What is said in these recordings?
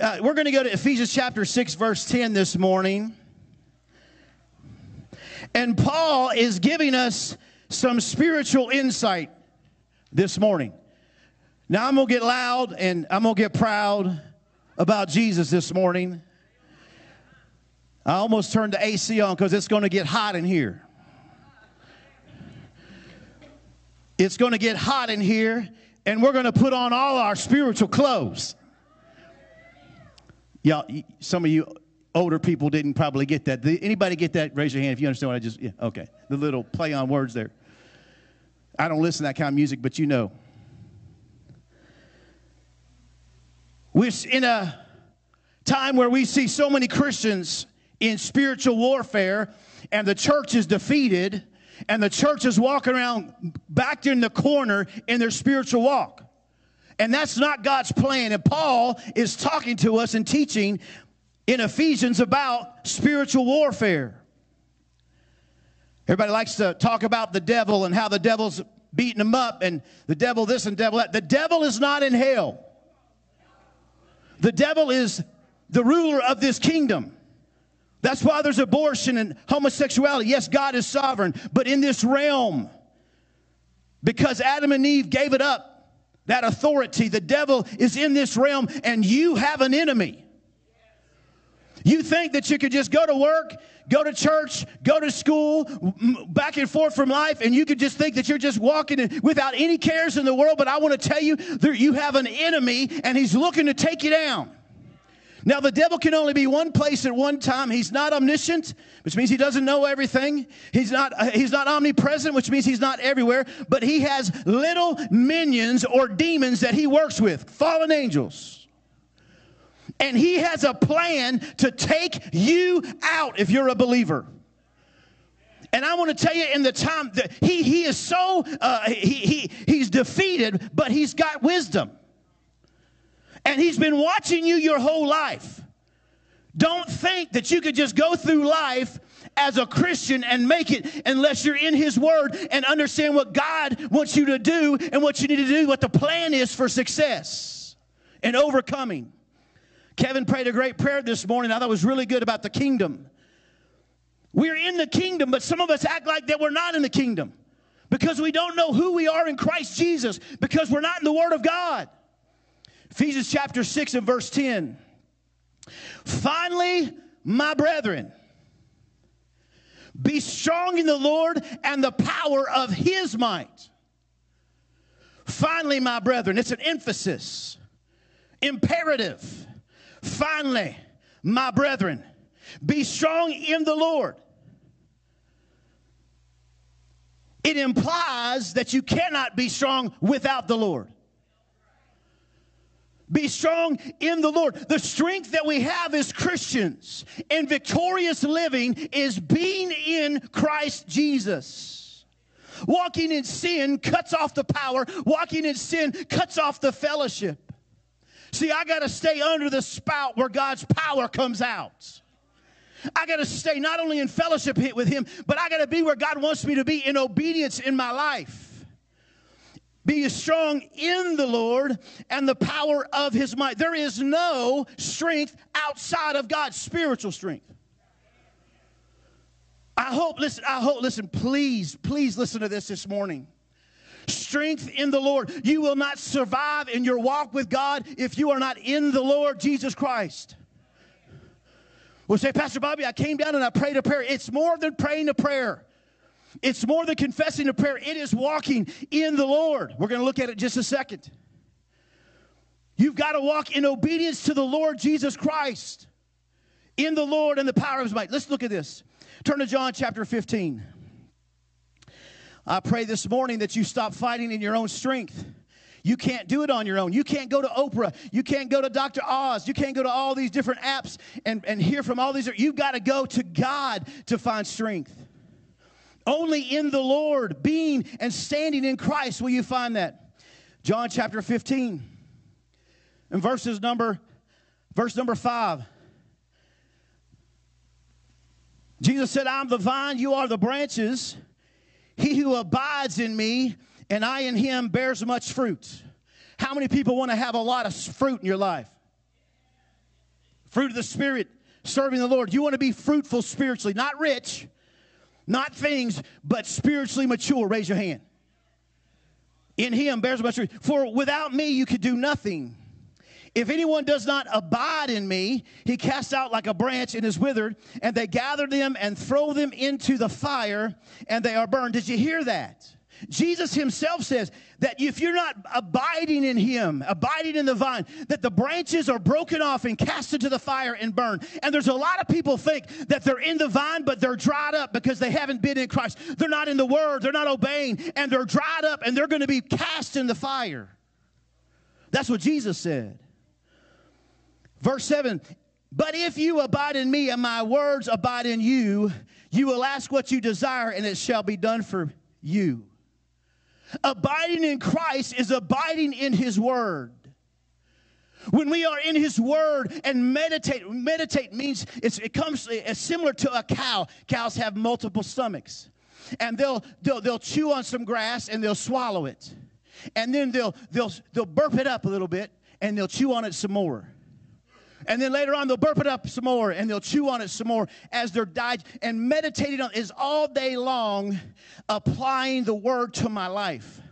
Uh, we're going to go to Ephesians chapter 6, verse 10 this morning. And Paul is giving us some spiritual insight this morning. Now, I'm going to get loud and I'm going to get proud about Jesus this morning. I almost turned the AC on because it's going to get hot in here. It's going to get hot in here, and we're going to put on all our spiritual clothes. Y'all, some of you older people didn't probably get that. Did anybody get that? Raise your hand if you understand what I just. Yeah, okay. The little play on words there. I don't listen to that kind of music, but you know. We're in a time where we see so many Christians in spiritual warfare, and the church is defeated, and the church is walking around backed in the corner in their spiritual walk. And that's not God's plan. And Paul is talking to us and teaching in Ephesians about spiritual warfare. Everybody likes to talk about the devil and how the devil's beating them up and the devil this and devil that. The devil is not in hell. The devil is the ruler of this kingdom. That's why there's abortion and homosexuality. Yes, God is sovereign, but in this realm, because Adam and Eve gave it up, that authority, the devil is in this realm, and you have an enemy. You think that you could just go to work, go to church, go to school, back and forth from life, and you could just think that you're just walking without any cares in the world. But I want to tell you, that you have an enemy, and he's looking to take you down. Now, the devil can only be one place at one time. He's not omniscient, which means he doesn't know everything. He's not, uh, he's not omnipresent, which means he's not everywhere. But he has little minions or demons that he works with, fallen angels. And he has a plan to take you out if you're a believer. And I want to tell you, in the time that he, he is so, uh, he, he, he's defeated, but he's got wisdom. And he's been watching you your whole life. Don't think that you could just go through life as a Christian and make it unless you're in His Word and understand what God wants you to do and what you need to do, what the plan is for success and overcoming. Kevin prayed a great prayer this morning. I thought was really good about the kingdom. We're in the kingdom, but some of us act like that we're not in the kingdom because we don't know who we are in Christ Jesus because we're not in the Word of God. Ephesians chapter 6 and verse 10. Finally, my brethren, be strong in the Lord and the power of his might. Finally, my brethren, it's an emphasis, imperative. Finally, my brethren, be strong in the Lord. It implies that you cannot be strong without the Lord. Be strong in the Lord. The strength that we have as Christians and victorious living is being in Christ Jesus. Walking in sin cuts off the power, walking in sin cuts off the fellowship. See, I got to stay under the spout where God's power comes out. I got to stay not only in fellowship with Him, but I got to be where God wants me to be in obedience in my life. Be strong in the Lord and the power of his might. There is no strength outside of God's spiritual strength. I hope, listen, I hope, listen, please, please listen to this this morning. Strength in the Lord. You will not survive in your walk with God if you are not in the Lord Jesus Christ. We'll say, Pastor Bobby, I came down and I prayed a prayer. It's more than praying a prayer. It's more than confessing a prayer, it is walking in the Lord. We're going to look at it just a second. You've got to walk in obedience to the Lord Jesus Christ, in the Lord and the power of his might. Let's look at this. Turn to John chapter 15. I pray this morning that you stop fighting in your own strength. You can't do it on your own. You can't go to Oprah. You can't go to Dr. Oz. You can't go to all these different apps and, and hear from all these. You've got to go to God to find strength. Only in the Lord, being and standing in Christ, will you find that. John chapter 15 and verses number verse number 5. Jesus said, I'm the vine, you are the branches. He who abides in me and I in him bears much fruit. How many people want to have a lot of fruit in your life? Fruit of the Spirit, serving the Lord. You want to be fruitful spiritually, not rich, not things, but spiritually mature. Raise your hand. In him bears much fruit. For without me you could do nothing. If anyone does not abide in me, he casts out like a branch and is withered, and they gather them and throw them into the fire, and they are burned. Did you hear that? Jesus himself says that if you're not abiding in him, abiding in the vine, that the branches are broken off and cast into the fire and burned. And there's a lot of people think that they're in the vine, but they're dried up because they haven't been in Christ. They're not in the word, they're not obeying, and they're dried up and they're going to be cast in the fire. That's what Jesus said. Verse 7 But if you abide in me and my words abide in you, you will ask what you desire, and it shall be done for you. Abiding in Christ is abiding in His Word. When we are in His Word and meditate, meditate means it comes it's similar to a cow. Cows have multiple stomachs, and they'll, they'll they'll chew on some grass and they'll swallow it, and then they'll they'll they'll burp it up a little bit and they'll chew on it some more. And then later on, they'll burp it up some more and they'll chew on it some more as they're died. And meditating on is all day long applying the word to my life.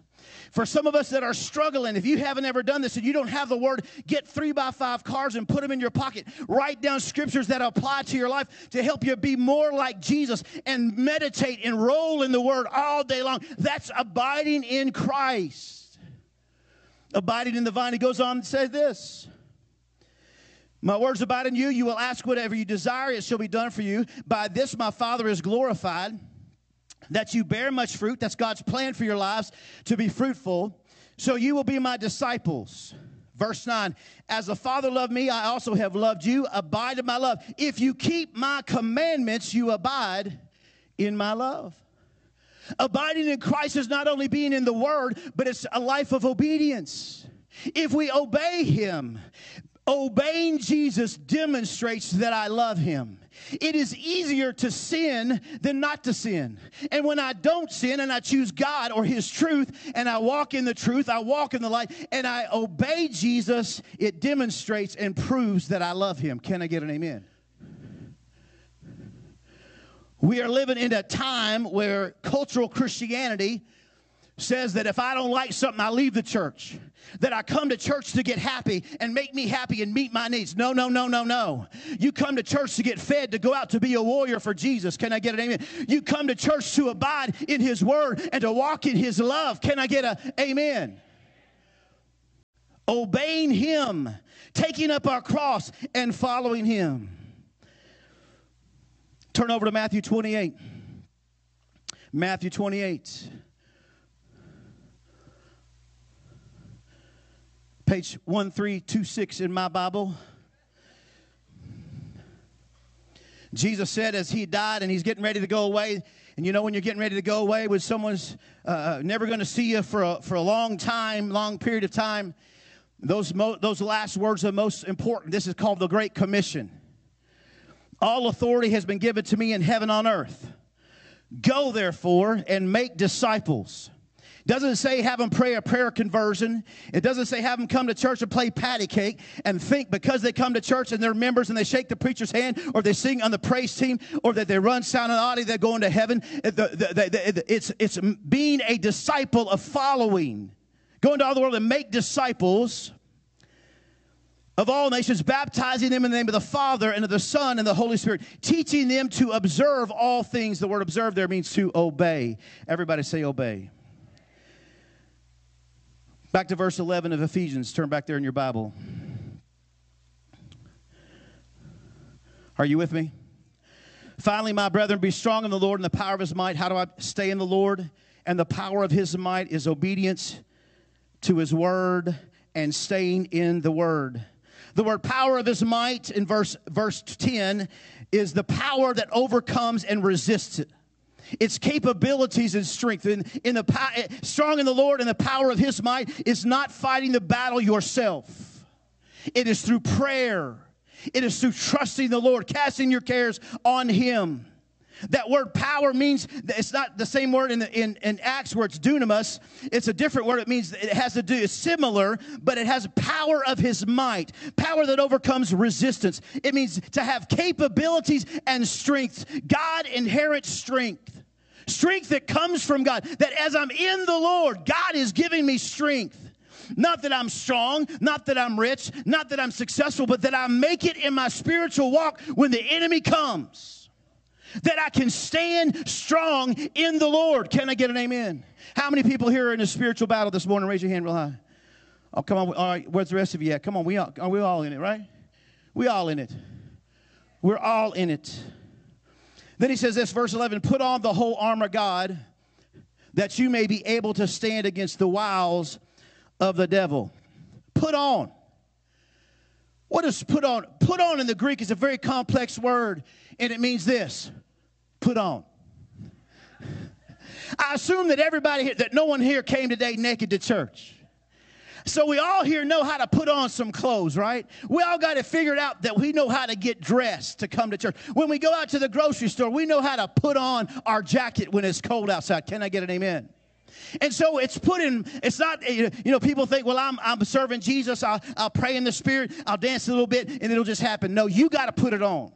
For some of us that are struggling, if you haven't ever done this and you don't have the word, get three by five cards and put them in your pocket. Write down scriptures that apply to your life to help you be more like Jesus and meditate and roll in the word all day long. That's abiding in Christ. Abiding in the vine. He goes on to say this. My words abide in you. You will ask whatever you desire, it shall be done for you. By this my Father is glorified, that you bear much fruit. That's God's plan for your lives to be fruitful. So you will be my disciples. Verse 9, as the Father loved me, I also have loved you. Abide in my love. If you keep my commandments, you abide in my love. Abiding in Christ is not only being in the Word, but it's a life of obedience. If we obey Him, Obeying Jesus demonstrates that I love him. It is easier to sin than not to sin. And when I don't sin and I choose God or his truth and I walk in the truth, I walk in the light, and I obey Jesus, it demonstrates and proves that I love him. Can I get an amen? We are living in a time where cultural Christianity says that if I don't like something, I leave the church. That I come to church to get happy and make me happy and meet my needs. No, no, no, no, no. You come to church to get fed, to go out to be a warrior for Jesus. Can I get an amen? You come to church to abide in His Word and to walk in His love. Can I get a amen? Obeying Him, taking up our cross and following Him. Turn over to Matthew 28. Matthew 28. Page 1326 in my Bible. Jesus said as he died and he's getting ready to go away, and you know when you're getting ready to go away when someone's uh, uh never going to see you for a, for a long time, long period of time, those, mo- those last words are most important. This is called the Great Commission. All authority has been given to me in heaven on earth. Go therefore and make disciples doesn't say have them pray a prayer conversion. It doesn't say have them come to church and play patty cake and think because they come to church and they're members and they shake the preacher's hand or they sing on the praise team or that they run sound and audio, they're going to heaven. It's, it's being a disciple of following. Go into all the world and make disciples of all nations, baptizing them in the name of the Father and of the Son and the Holy Spirit, teaching them to observe all things. The word observe there means to obey. Everybody say obey. Back to verse 11 of Ephesians. Turn back there in your Bible. Are you with me? Finally, my brethren, be strong in the Lord and the power of his might. How do I stay in the Lord? And the power of his might is obedience to his word and staying in the word. The word power of his might in verse, verse 10 is the power that overcomes and resists it its capabilities and strength. In, in the power, eh, strong in the Lord and the power of His might is not fighting the battle yourself. It is through prayer. It is through trusting the Lord, casting your cares on Him. That word power means it's not the same word in, the, in, in Acts where it's dunamis. It's a different word. It means it has to do, it's similar, but it has power of his might, power that overcomes resistance. It means to have capabilities and strength, God inherent strength. Strength that comes from God. That as I'm in the Lord, God is giving me strength. Not that I'm strong, not that I'm rich, not that I'm successful, but that I make it in my spiritual walk when the enemy comes. That I can stand strong in the Lord. Can I get an amen? How many people here are in a spiritual battle this morning? Raise your hand real high. Oh, come on. All right, where's the rest of you at? Come on, we all, are we all in it, right? We all in it. We're all in it. Then he says this, verse 11 put on the whole armor of God that you may be able to stand against the wiles of the devil. Put on. What does put on? Put on in the Greek is a very complex word, and it means this put on. I assume that everybody here, that no one here came today naked to church. So we all here know how to put on some clothes, right? We all got it figured out that we know how to get dressed to come to church. When we go out to the grocery store, we know how to put on our jacket when it's cold outside. Can I get an amen? And so it's put in, it's not, you know, people think, well, I'm, I'm serving Jesus. I'll, I'll pray in the Spirit. I'll dance a little bit and it'll just happen. No, you got to put it on.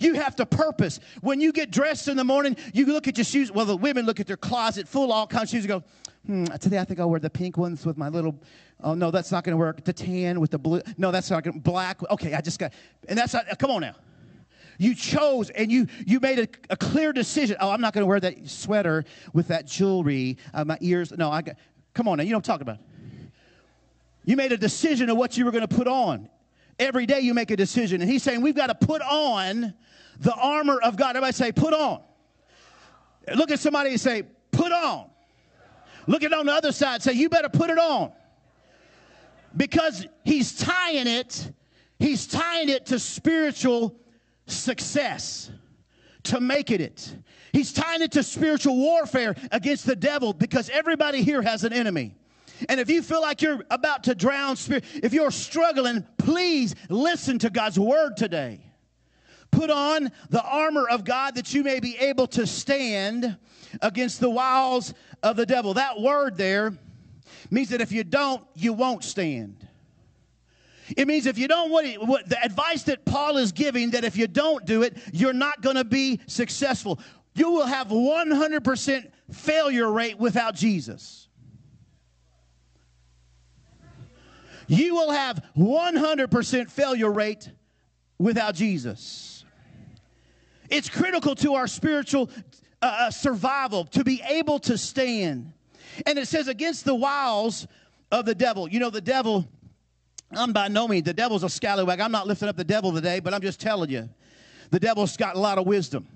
You have to purpose. When you get dressed in the morning, you look at your shoes. Well, the women look at their closet full of all kinds of shoes and go, hmm, today I think I'll wear the pink ones with my little, oh no, that's not going to work. The tan with the blue. No, that's not going to, black. Okay, I just got, and that's not, come on now. You chose and you you made a, a clear decision. Oh, I'm not going to wear that sweater with that jewelry. Uh, my ears. No, I got. Come on now. You know what I'm talking about. You made a decision of what you were going to put on. Every day you make a decision, and he's saying we've got to put on the armor of God. Everybody say, put on. Look at somebody and say, put on. Look at on the other side. Say, you better put it on. Because he's tying it, he's tying it to spiritual success, to making it. It. He's tying it to spiritual warfare against the devil because everybody here has an enemy. And if you feel like you're about to drown, spirit, if you're struggling, please listen to God's word today. Put on the armor of God that you may be able to stand against the wiles of the devil. That word there means that if you don't, you won't stand. It means if you don't, what, what the advice that Paul is giving, that if you don't do it, you're not going to be successful. You will have 100% failure rate without Jesus. You will have 100% failure rate without Jesus. It's critical to our spiritual uh, uh, survival to be able to stand. And it says, against the wiles of the devil. You know, the devil, I'm by no means, the devil's a scallywag. I'm not lifting up the devil today, but I'm just telling you, the devil's got a lot of wisdom.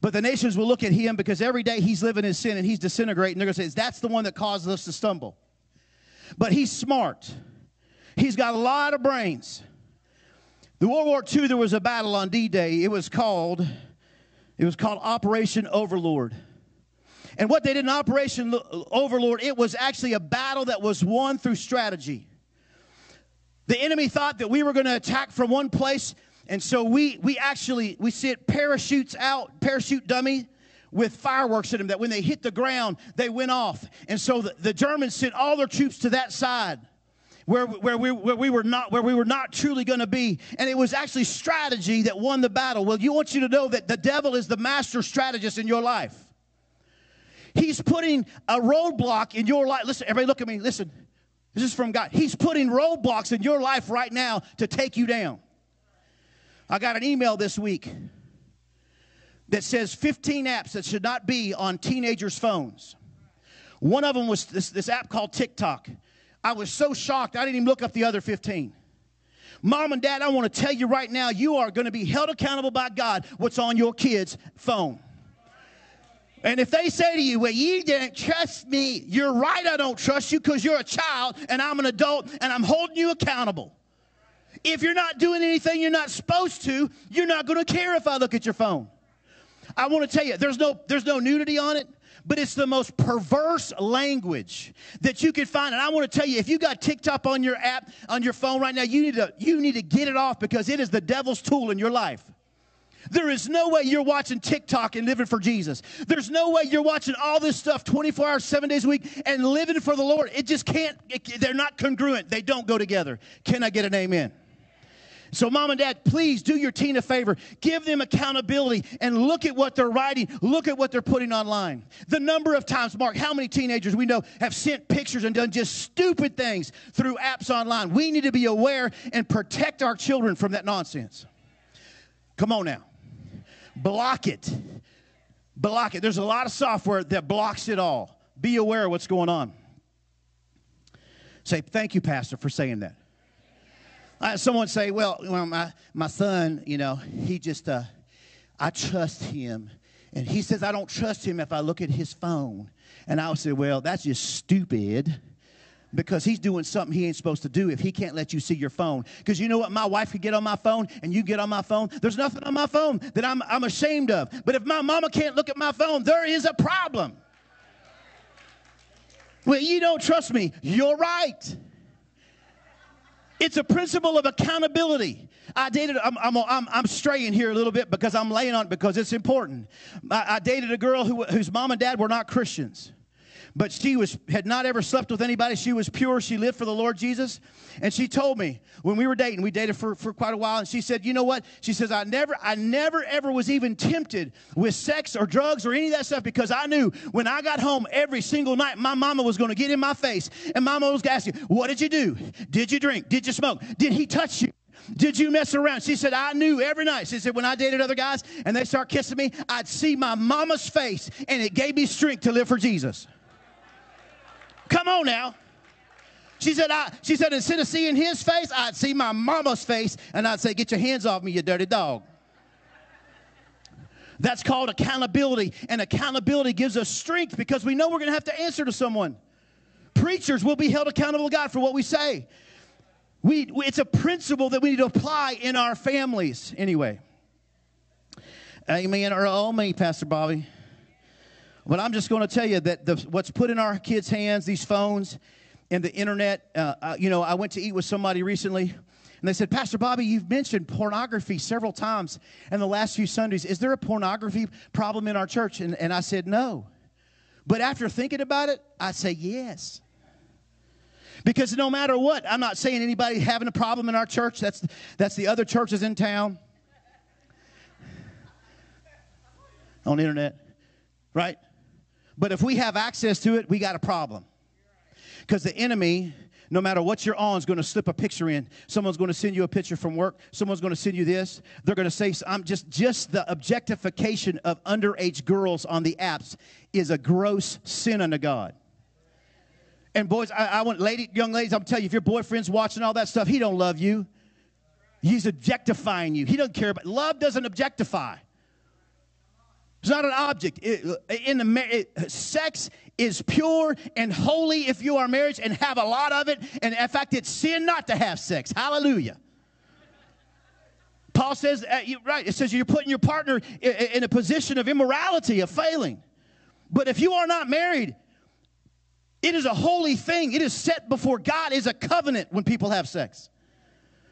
But the nations will look at him because every day he's living in sin and he's disintegrating. They're going to say, that's the one that causes us to stumble. But he's smart. He's got a lot of brains. The World War II, there was a battle on D-Day. It was called, it was called Operation Overlord. And what they did in Operation Overlord, it was actually a battle that was won through strategy. The enemy thought that we were going to attack from one place, and so we we actually we sent parachutes out, parachute dummy with fireworks in them that when they hit the ground, they went off. And so the, the Germans sent all their troops to that side where, where, we, where we were not where we were not truly going to be. And it was actually strategy that won the battle. Well you want you to know that the devil is the master strategist in your life. He's putting a roadblock in your life. Listen everybody look at me. Listen this is from god he's putting roadblocks in your life right now to take you down i got an email this week that says 15 apps that should not be on teenagers phones one of them was this, this app called tiktok I was so shocked, I didn't even look up the other 15. Mom and dad, I want to tell you right now, you are going to be held accountable by God what's on your kid's phone. And if they say to you, well, you didn't trust me, you're right, I don't trust you because you're a child and I'm an adult and I'm holding you accountable. If you're not doing anything you're not supposed to, you're not going to care if I look at your phone. I want to tell you, there's no, there's no nudity on it but it's the most perverse language that you can find. And I want to tell you, if you got TikTok on your app, on your phone right now, you need to, you need to get it off because it is the devil's tool in your life. There is no way you're watching TikTok and living for Jesus. There's no way you're watching all this stuff 24 hours, seven days a week and living for the Lord. It just can't, it, they're not congruent. They don't go together. Can I get an amen? So, mom and dad, please do your teen a favor. Give them accountability and look at what they're writing. Look at what they're putting online. The number of times, Mark, how many teenagers we know have sent pictures and done just stupid things through apps online? We need to be aware and protect our children from that nonsense. Come on now. Block it. Block it. There's a lot of software that blocks it all. Be aware of what's going on. Say, thank you, Pastor, for saying that. Someone say, well, well, my, my son, you know, he just, uh, I trust him. And he says, I don't trust him if I look at his phone. And I'll say, well, that's just stupid because he's doing something he ain't supposed to do if he can't let you see your phone. Because you know what? My wife could get on my phone and you get on my phone. There's nothing on my phone that I'm, I'm ashamed of. But if my mama can't look at my phone, there is a problem. Well, you don't trust me. You're right. It's a principle of accountability. I dated, I'm, I'm, I'm, I'm, straying here a little bit because I'm laying on it because it's important. I, I dated a girl who, whose mom and dad were not Christians but she was had not ever slept with anybody. She was pure. She lived for the lord jesus. And she told me when we were dating we dated for, for quite a while and she said you know what? She says i never i never ever was even tempted with sex or drugs or any of that stuff because i knew when i got home every single night my mama was going to get in my face and mama was going to ask you what did you do? Did you drink? Did you smoke? Did he touch you? Did you mess around? She said, I knew every night. She said, when I dated other guys and they start kissing me, I'd see my mama's face and it gave me strength to live for Jesus. Come on now. She said, I, she said, instead of seeing his face, I'd see my mama's face and I'd say, Get your hands off me, you dirty dog. That's called accountability. And accountability gives us strength because we know we're going to have to answer to someone. Preachers will be held accountable to God for what we say. We, it's a principle that we need to apply in our families anyway. Amen. Or oh me, Pastor Bobby. But I'm just going to tell you that the, what's put in our kids' hands, these phones and the internet, uh, uh, you know, I went to eat with somebody recently. And they said, Pastor Bobby, you've mentioned pornography several times in the last few Sundays. Is there a pornography problem in our church? And, and I said, no. But after thinking about it, I say, yes. Because no matter what, I'm not saying anybody having a problem in our church. That's, that's the other churches in town on the internet, right? But if we have access to it, we got a problem. Because the enemy, no matter what you're on, is going to slip a picture in. Someone's going to send you a picture from work. Someone's going to send you this. They're going to say, "I'm just just the objectification of underage girls on the apps is a gross sin unto God." And boys, I, I want lady, young ladies, I'm telling you, if your boyfriend's watching all that stuff, he don't love you. He's objectifying you. He doesn't care about love. Doesn't objectify. It's not an object. It, in the it, sex is pure and holy if you are married and have a lot of it. And in fact, it's sin not to have sex. Hallelujah. Paul says, uh, you, right, it says you're putting your partner in, in a position of immorality, of failing. But if you are not married, it is a holy thing. It is set before God is a covenant when people have sex.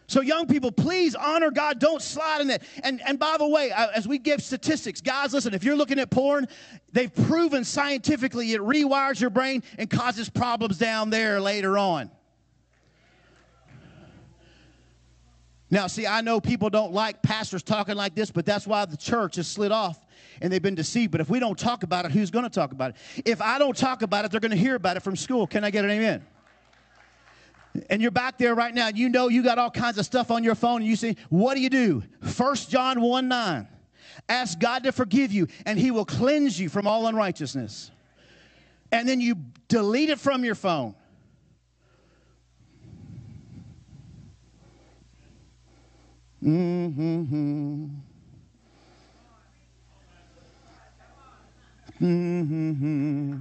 So, young people, please honor God. Don't slide in that. And, and by the way, uh, as we give statistics, guys, listen, if you're looking at porn, they've proven scientifically it rewires your brain and causes problems down there later on. Now, see, I know people don't like pastors talking like this, but that's why the church has slid off and they've been deceived. But if we don't talk about it, who's going to talk about it? If I don't talk about it, they're going to hear about it from school. Can I get an amen? And you're back there right now, you know you got all kinds of stuff on your phone, and you say, What do you do? First John 1 9. Ask God to forgive you, and He will cleanse you from all unrighteousness. And then you delete it from your phone. Mm-hmm. Mm-hmm.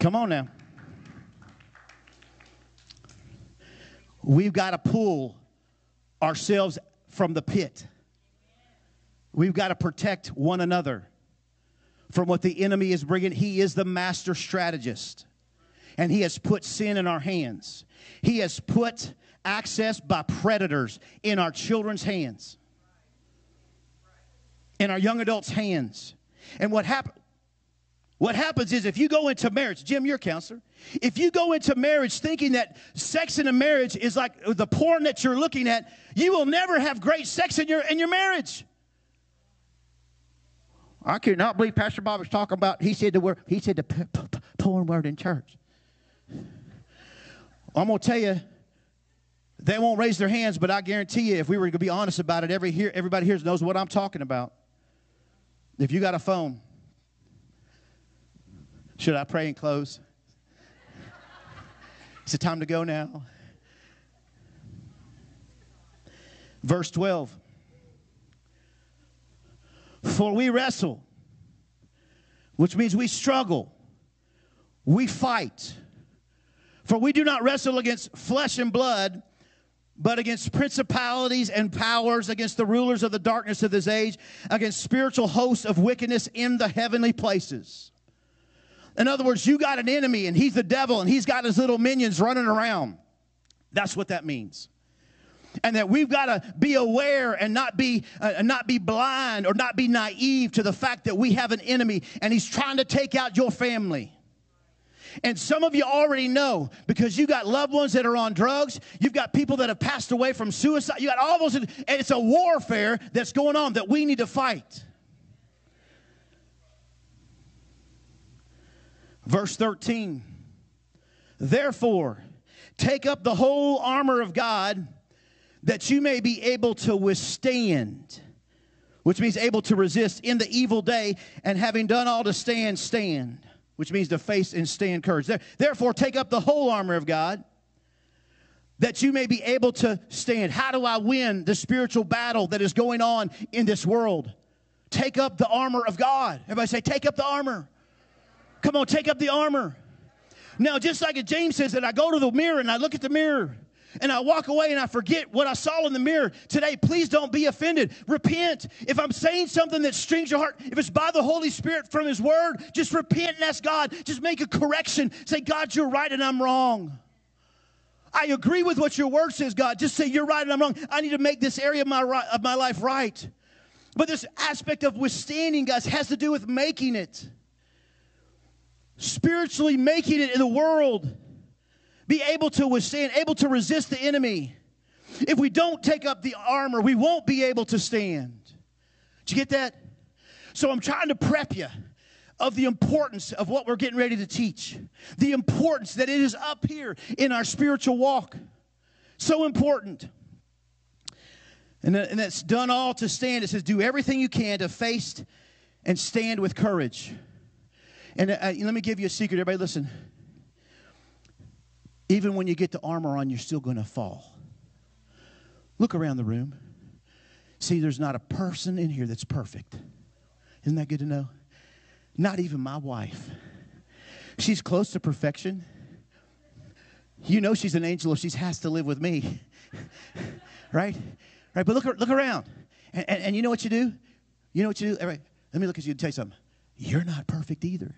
Come on now. We've got to pull ourselves from the pit. We've got to protect one another from what the enemy is bringing. He is the master strategist, and he has put sin in our hands. He has put access by predators in our children's hands. in our young adults' hands. And what happens? What happens is if you go into marriage, Jim, you're a counselor. If you go into marriage thinking that sex in a marriage is like the porn that you're looking at, you will never have great sex in your in your marriage. I cannot believe Pastor Bob was talking about. He said the word. He said the p- p- porn word in church. I'm gonna tell you, they won't raise their hands, but I guarantee you, if we were to be honest about it, every here, everybody here knows what I'm talking about. If you got a phone, should I pray and close? Is it time to go now? Verse 12. For we wrestle, which means we struggle, we fight. For we do not wrestle against flesh and blood, but against principalities and powers, against the rulers of the darkness of this age, against spiritual hosts of wickedness in the heavenly places. In other words, you got an enemy and he's the devil and he's got his little minions running around. That's what that means. And that we've got to be aware and not be uh, not be blind or not be naive to the fact that we have an enemy and he's trying to take out your family. And some of you already know because you got loved ones that are on drugs, you've got people that have passed away from suicide, you got all those, and it's a warfare that's going on that we need to fight. Verse 13. Therefore, take up the whole armor of God that you may be able to withstand, which means able to resist in the evil day, and having done all to stand, stand, which means to face and stand courage. Therefore, take up the whole armor of God that you may be able to stand. How do I win the spiritual battle that is going on in this world? Take up the armor of God. Everybody say, take up the armor. Come on, take up the armor. Now, just like James says that I go to the mirror and I look at the mirror and I walk away and I forget what I saw in the mirror today, please don't be offended. Repent. If I'm saying something that strings your heart, if it's by the Holy Spirit from His Word, just repent and ask God. Just make a correction. Say, God, you're right and I'm wrong. I agree with what your word says, God. Just say, You're right and I'm wrong. I need to make this area of my, of my life right. But this aspect of withstanding, guys, has to do with making it spiritually making it in the world, be able to withstand, able to resist the enemy. If we don't take up the armor, we won't be able to stand. Did you get that? So I'm trying to prep you of the importance of what we're getting ready to teach. The importance that it is up here in our spiritual walk. So important. And, and that's done all to stand. It says, do everything you can to face and stand with courage. And uh, let me give you a secret, everybody, listen. Even when you get the armor on, you're still going to fall. Look around the room. See, there's not a person in here that's perfect. Isn't that good to know? Not even my wife. She's close to perfection. You know she's an angel if she has to live with me. right? Right? But look, look around. And, and, and you know what you do? You know what you do? Right, let me look at you and tell you something. You're not perfect either.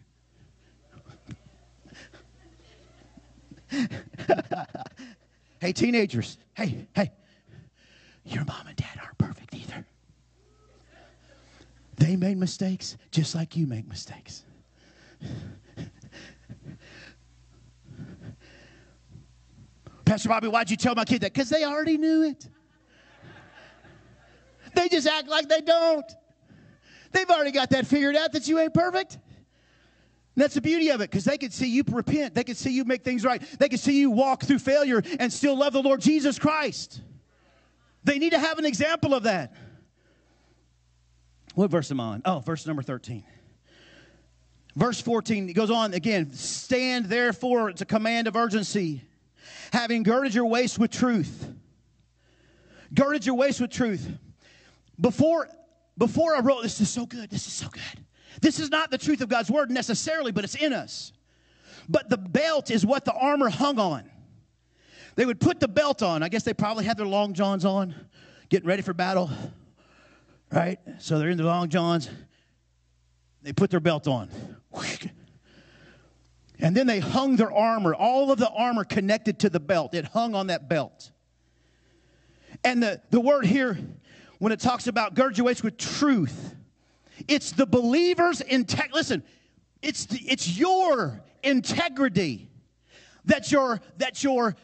hey, teenagers. Hey, hey. Your mom and dad aren't perfect either. They made mistakes just like you make mistakes. Pastor Bobby, why'd you tell my kid that? Because they already knew it. They just act like they don't. They've already got that figured out that you ain't perfect. And that's the beauty of it because they could see you repent. They could see you make things right. They could see you walk through failure and still love the Lord Jesus Christ. They need to have an example of that. What verse am I on? Oh, verse number 13. Verse 14, it goes on again. Stand therefore, it's a command of urgency, having girded your waist with truth. Girded your waist with truth. Before, before I wrote this is so good, this is so good. This is not the truth of God's word necessarily, but it's in us. But the belt is what the armor hung on. They would put the belt on. I guess they probably had their long johns on, getting ready for battle, right? So they're in their long johns. They put their belt on. And then they hung their armor, all of the armor connected to the belt. It hung on that belt. And the, the word here, when it talks about gird your waist with truth, It's the believer's integrity. Listen, it's, the, it's your integrity that your, that your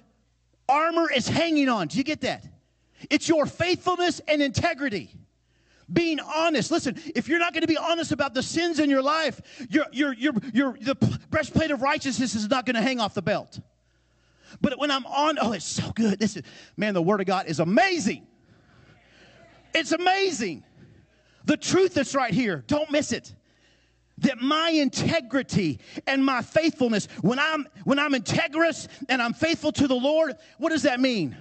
armor is hanging on. Do you get that? It's your faithfulness and integrity. Being honest. Listen, if you're not going to be honest about the sins in your life, your, your, your, your, the breastplate of righteousness is not going to hang off the belt. But when I'm on, oh, it's so good. This is, man, the Word of God is amazing. It's amazing. The truth that's right here, don't miss it. That my integrity and my faithfulness, when I'm when I'm integrous and I'm faithful to the Lord, what does that mean?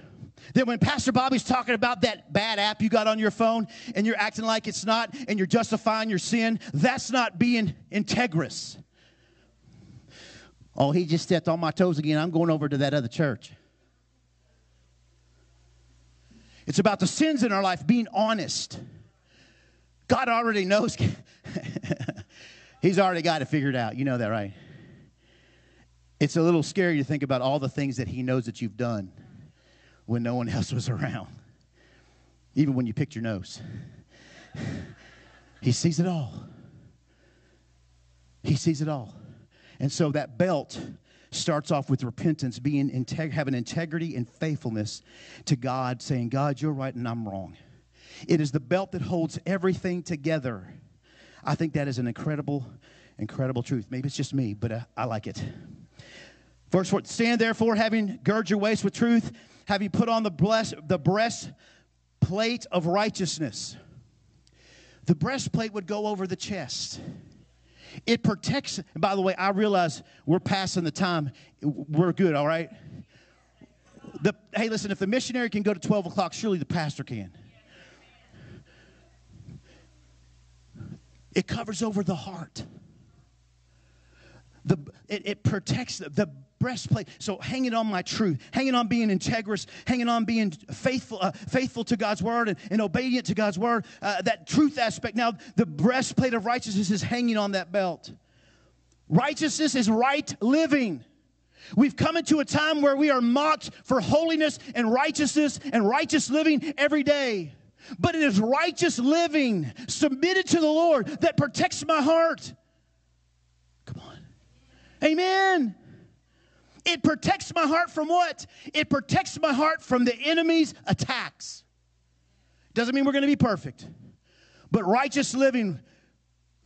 That when Pastor Bobby's talking about that bad app you got on your phone and you're acting like it's not and you're justifying your sin, that's not being integrous. Oh, he just stepped on my toes again. I'm going over to that other church. It's about the sins in our life, being honest. God already knows. He's already got it figured out. You know that, right? It's a little scary to think about all the things that He knows that you've done when no one else was around, even when you picked your nose. He sees it all. He sees it all. And so that belt starts off with repentance, being integ- having integrity and faithfulness to God, saying, God, you're right and I'm wrong. It is the belt that holds everything together. I think that is an incredible, incredible truth. Maybe it's just me, but uh, I like it. Verse 4 Stand therefore, having girded your waist with truth, having put on the, bless, the breastplate of righteousness. The breastplate would go over the chest. It protects, by the way, I realize we're passing the time. We're good, all right? The, hey, listen, if the missionary can go to 12 o'clock, surely the pastor can. It covers over the heart. The, it, it protects the, the, breastplate. So hanging on my truth, hanging on being integrous, hanging on being faithful, uh, faithful to God's word and, and obedient to God's word. Uh, that truth aspect. Now the breastplate of righteousness is hanging on that belt. Righteousness is right living. We've come into a time where we are mocked for holiness and righteousness and righteous living every day. But it is righteous living, submitted to the Lord, that protects my heart. Come on. Amen. It protects my heart from what? It protects my heart from the enemy's attacks. Doesn't mean we're going to be perfect, but righteous living,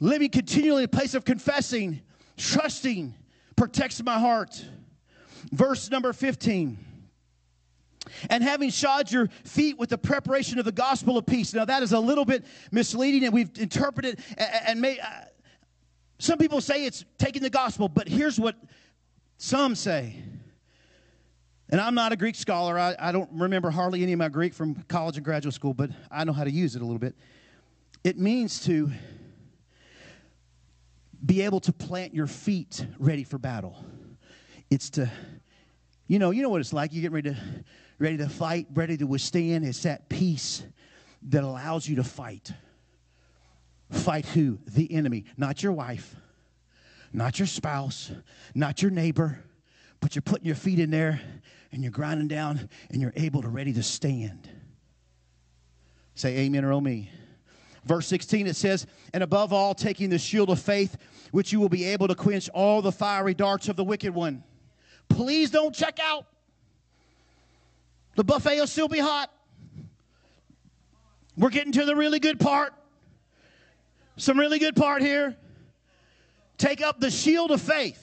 living continually in a place of confessing, trusting, protects my heart. Verse number 15 and having shod your feet with the preparation of the gospel of peace. Now, that is a little bit misleading, and we've interpreted and, made. Uh, some people say it's taking the gospel, but here's what some say. And I'm not a Greek scholar. I, I don't remember hardly any of my Greek from college and graduate school, but I know how to use it a little bit. It means to be able to plant your feet ready for battle. It's to, you know, you know what it's like. You get ready to ready to fight, ready to withstand. It's that peace that allows you to fight. Fight who? The enemy, not your wife, not your spouse, not your neighbor, but you're putting your feet in there and you're grinding down and you're able to ready to stand. Say amen or oh me. Verse 16 it says, And above all, taking the shield of faith, which you will be able to quench all the fiery darts of the wicked one. Please don't check out. The buffet will still be hot. We're getting to the really good part. Some really good part here. Take up the shield of faith.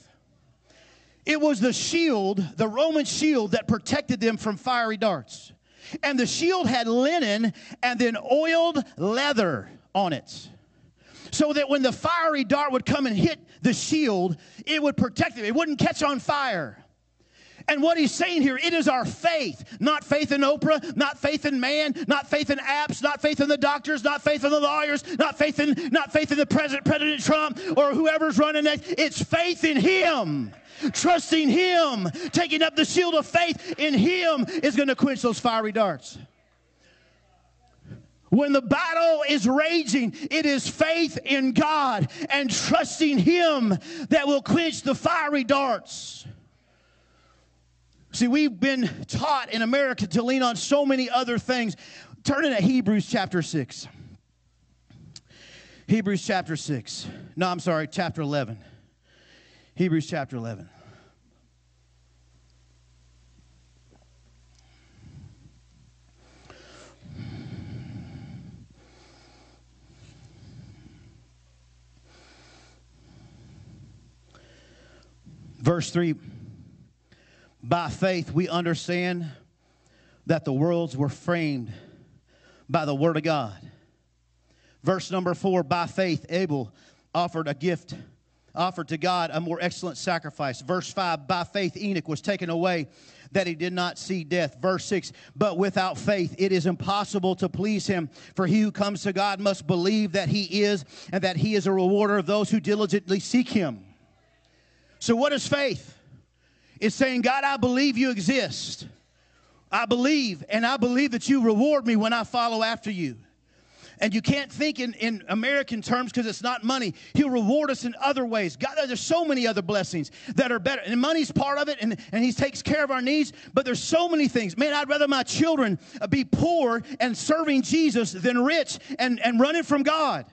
It was the shield, the Roman shield, that protected them from fiery darts. And the shield had linen and then oiled leather on it. So that when the fiery dart would come and hit the shield, it would protect them. It wouldn't catch on fire. And what he's saying here, it is our faith, not faith in Oprah, not faith in man, not faith in apps, not faith in the doctors, not faith in the lawyers, not faith in not faith in the president, President Trump, or whoever's running next. It's faith in him. Trusting him, taking up the shield of faith in him is going to quench those fiery darts. When the battle is raging, it is faith in God and trusting Him that will quench the fiery darts. See, we've been taught in America to lean on so many other things. Turn to Hebrews chapter 6. Hebrews chapter 6. No, I'm sorry, chapter 11. Hebrews chapter 11. Verse 3 By faith we understand that the worlds were framed by the Word of God. Verse number 4 By faith Abel offered a gift, offered to God a more excellent sacrifice. Verse 5 By faith Enoch was taken away that he did not see death. Verse 6 But without faith it is impossible to please him, for he who comes to God must believe that he is, and that he is a rewarder of those who diligently seek him. So, what is faith? It's saying, God, I believe you exist. I believe, and I believe that you reward me when I follow after you. And you can't think in, in American terms because it's not money. He'll reward us in other ways. God, there's so many other blessings that are better. And money's part of it, and, and He takes care of our needs, but there's so many things. Man, I'd rather my children be poor and serving Jesus than rich and, and running from God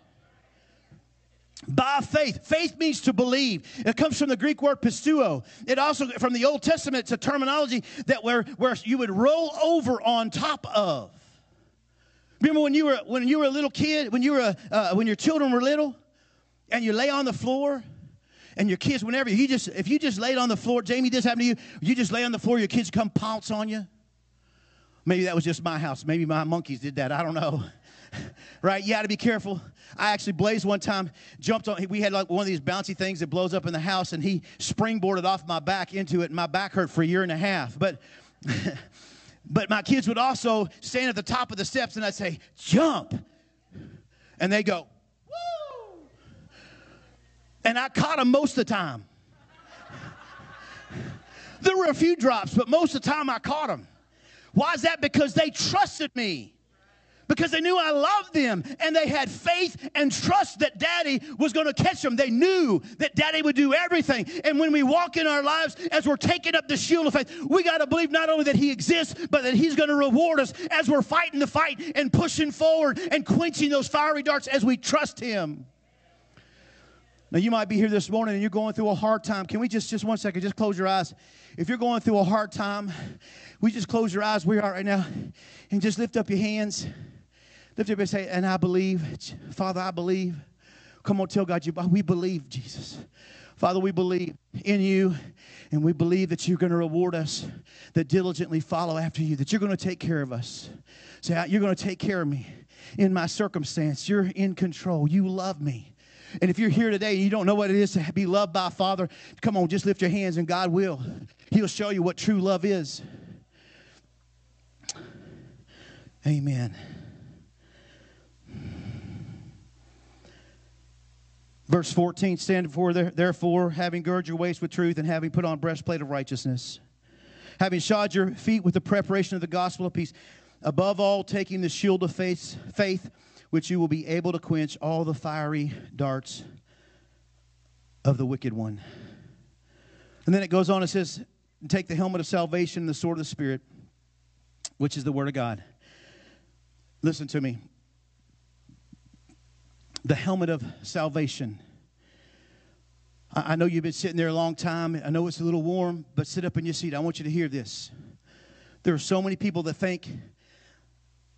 by faith. Faith means to believe. It comes from the Greek word pisteuo. It also, from the Old Testament, it's a terminology that where, where you would roll over on top of. Remember when you were when you were a little kid, when you were uh, when your children were little, and you lay on the floor, and your kids, whenever you just if you just laid on the floor, Jamie, this happened to you. You just lay on the floor, your kids come pounce on you. Maybe that was just my house. Maybe my monkeys did that. I don't know. right? You got to be careful. I actually, blazed one time jumped on, we had like one of these bouncy things that blows up in the house, and he springboarded off my back into it, and my back hurt for a year and a half. But, but my kids would also stand at the top of the steps, and I'd say, jump. And they go, woo. And I caught them most of the time. there were a few drops, but most of the time I caught them. Why is that? Because they trusted me because they knew I loved them and they had faith and trust that daddy was going to catch them. They knew that daddy would do everything. And when we walk in our lives as we're taking up the shield of faith, we got to believe not only that he exists, but that he's going to reward us as we're fighting the fight and pushing forward and quenching those fiery darts as we trust him. Now, you might be here this morning and you're going through a hard time. Can we just, just one second, just close your eyes? If you're going through a hard time, we just close your eyes where you are right now and just lift up your hands. Lift up and say, and I believe. Father, I believe. Come on, tell God you we believe, Jesus. Father, we believe in you, and we believe that you're going to reward us that diligently follow after you, that you're going to take care of us. Say, you're going to take care of me in my circumstance. You're in control. You love me. And if you're here today and you don't know what it is to be loved by a Father, come on, just lift your hands and God will. He'll show you what true love is. Amen. Verse 14, stand before therefore, having girded your waist with truth and having put on breastplate of righteousness, having shod your feet with the preparation of the gospel of peace, above all, taking the shield of faith, faith, which you will be able to quench all the fiery darts of the wicked one. And then it goes on, it says, take the helmet of salvation and the sword of the Spirit, which is the word of God. Listen to me the helmet of salvation. I know you've been sitting there a long time. I know it's a little warm, but sit up in your seat. I want you to hear this. There are so many people that think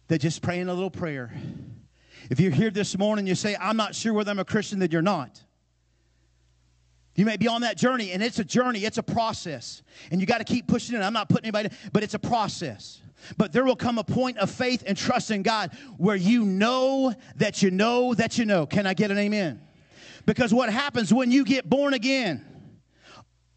that just praying a little prayer. If you're here this morning, you say, I'm not sure whether I'm a Christian, then you're not. You may be on that journey, and it's a journey, it's a process. And you got to keep pushing it. I'm not putting anybody, but it's a process. But there will come a point of faith and trust in God where you know that you know that you know. Can I get an amen? Because what happens when you get born again?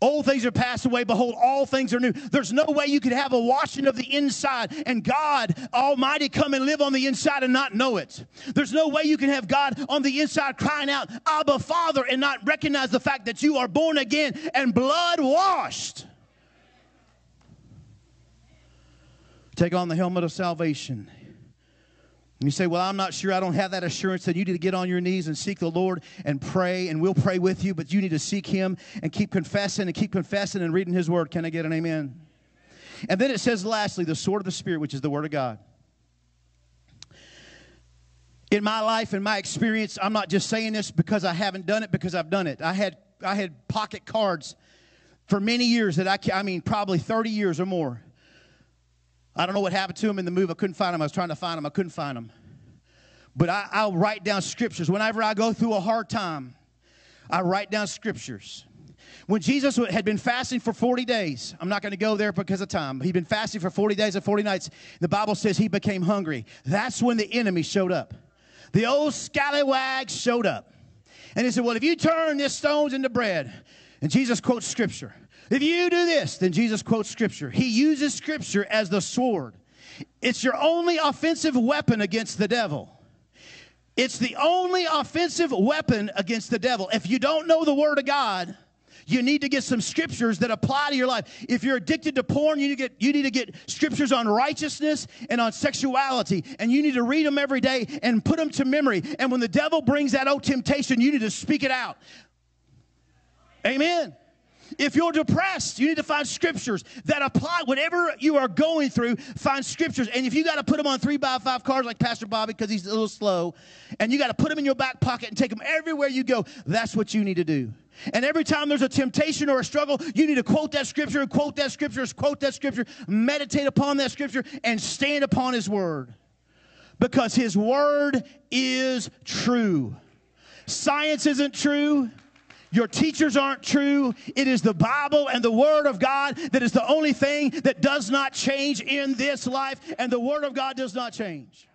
Old things are passed away. Behold, all things are new. There's no way you could have a washing of the inside and God Almighty come and live on the inside and not know it. There's no way you can have God on the inside crying out, Abba, Father, and not recognize the fact that you are born again and blood washed. Take on the helmet of salvation. And you say, Well, I'm not sure. I don't have that assurance. Then you need to get on your knees and seek the Lord and pray, and we'll pray with you. But you need to seek Him and keep confessing and keep confessing and reading His Word. Can I get an amen? And then it says, lastly, the sword of the Spirit, which is the Word of God. In my life in my experience, I'm not just saying this because I haven't done it, because I've done it. I had, I had pocket cards for many years that I, I mean, probably 30 years or more. I don't know what happened to him in the move. I couldn't find him. I was trying to find him. I couldn't find him. But I, I'll write down scriptures. Whenever I go through a hard time, I write down scriptures. When Jesus had been fasting for 40 days, I'm not going to go there because of time. He'd been fasting for 40 days and 40 nights. The Bible says he became hungry. That's when the enemy showed up. The old scallywag showed up. And he said, Well, if you turn these stones into bread, and Jesus quotes scripture. If you do this, then Jesus quotes scripture. He uses scripture as the sword. It's your only offensive weapon against the devil. It's the only offensive weapon against the devil. If you don't know the word of God, you need to get some scriptures that apply to your life. If you're addicted to porn, you need to get, you need to get scriptures on righteousness and on sexuality. And you need to read them every day and put them to memory. And when the devil brings that old temptation, you need to speak it out. Amen. If you're depressed, you need to find scriptures that apply. Whatever you are going through, find scriptures. And if you got to put them on three by five cards like Pastor Bobby because he's a little slow, and you got to put them in your back pocket and take them everywhere you go, that's what you need to do. And every time there's a temptation or a struggle, you need to quote that scripture quote that scripture, quote that scripture, meditate upon that scripture, and stand upon his word. Because his word is true. Science isn't true. Your teachers aren't true. It is the Bible and the Word of God that is the only thing that does not change in this life, and the Word of God does not change.